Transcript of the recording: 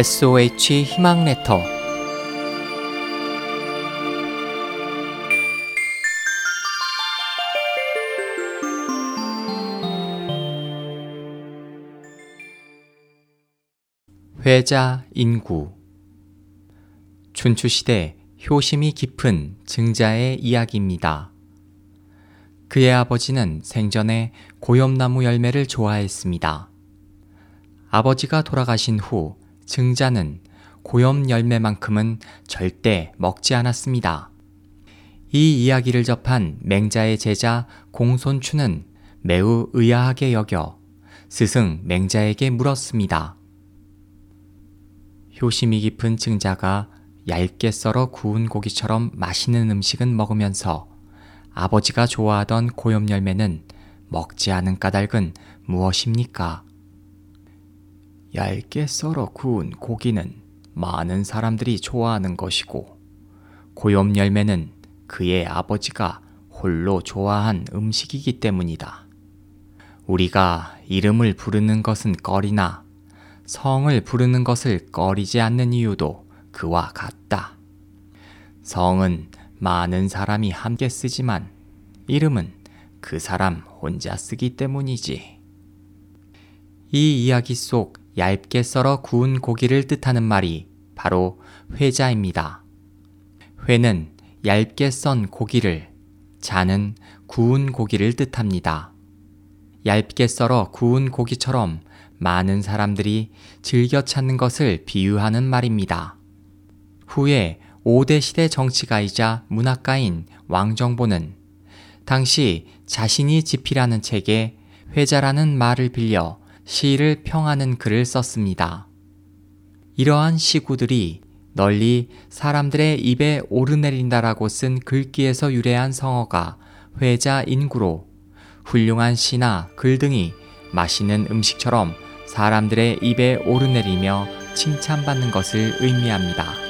SOH 희망 레터 회자 인구 춘추시대 효심이 깊은 증자의 이야기입니다. 그의 아버지는 생전에 고염나무 열매를 좋아했습니다. 아버지가 돌아가신 후 증자는 고염 열매만큼은 절대 먹지 않았습니다. 이 이야기를 접한 맹자의 제자 공손추는 매우 의아하게 여겨 스승 맹자에게 물었습니다. 효심이 깊은 증자가 얇게 썰어 구운 고기처럼 맛있는 음식은 먹으면서 아버지가 좋아하던 고염 열매는 먹지 않은 까닭은 무엇입니까? 얇게 썰어 구운 고기는 많은 사람들이 좋아하는 것이고, 고염 열매는 그의 아버지가 홀로 좋아한 음식이기 때문이다. 우리가 이름을 부르는 것은 꺼리나 성을 부르는 것을 꺼리지 않는 이유도 그와 같다. 성은 많은 사람이 함께 쓰지만 이름은 그 사람 혼자 쓰기 때문이지. 이 이야기 속 얇게 썰어 구운 고기를 뜻하는 말이 바로 회자입니다. 회는 얇게 썬 고기를, 자는 구운 고기를 뜻합니다. 얇게 썰어 구운 고기처럼 많은 사람들이 즐겨 찾는 것을 비유하는 말입니다. 후에 5대 시대 정치가이자 문학가인 왕정보는 당시 자신이 집필하는 책에 회자라는 말을 빌려 시를 평하는 글을 썼습니다. 이러한 시구들이 널리 사람들의 입에 오르내린다라고 쓴 글귀에서 유래한 성어가 회자 인구로 훌륭한 시나 글 등이 맛있는 음식처럼 사람들의 입에 오르내리며 칭찬받는 것을 의미합니다.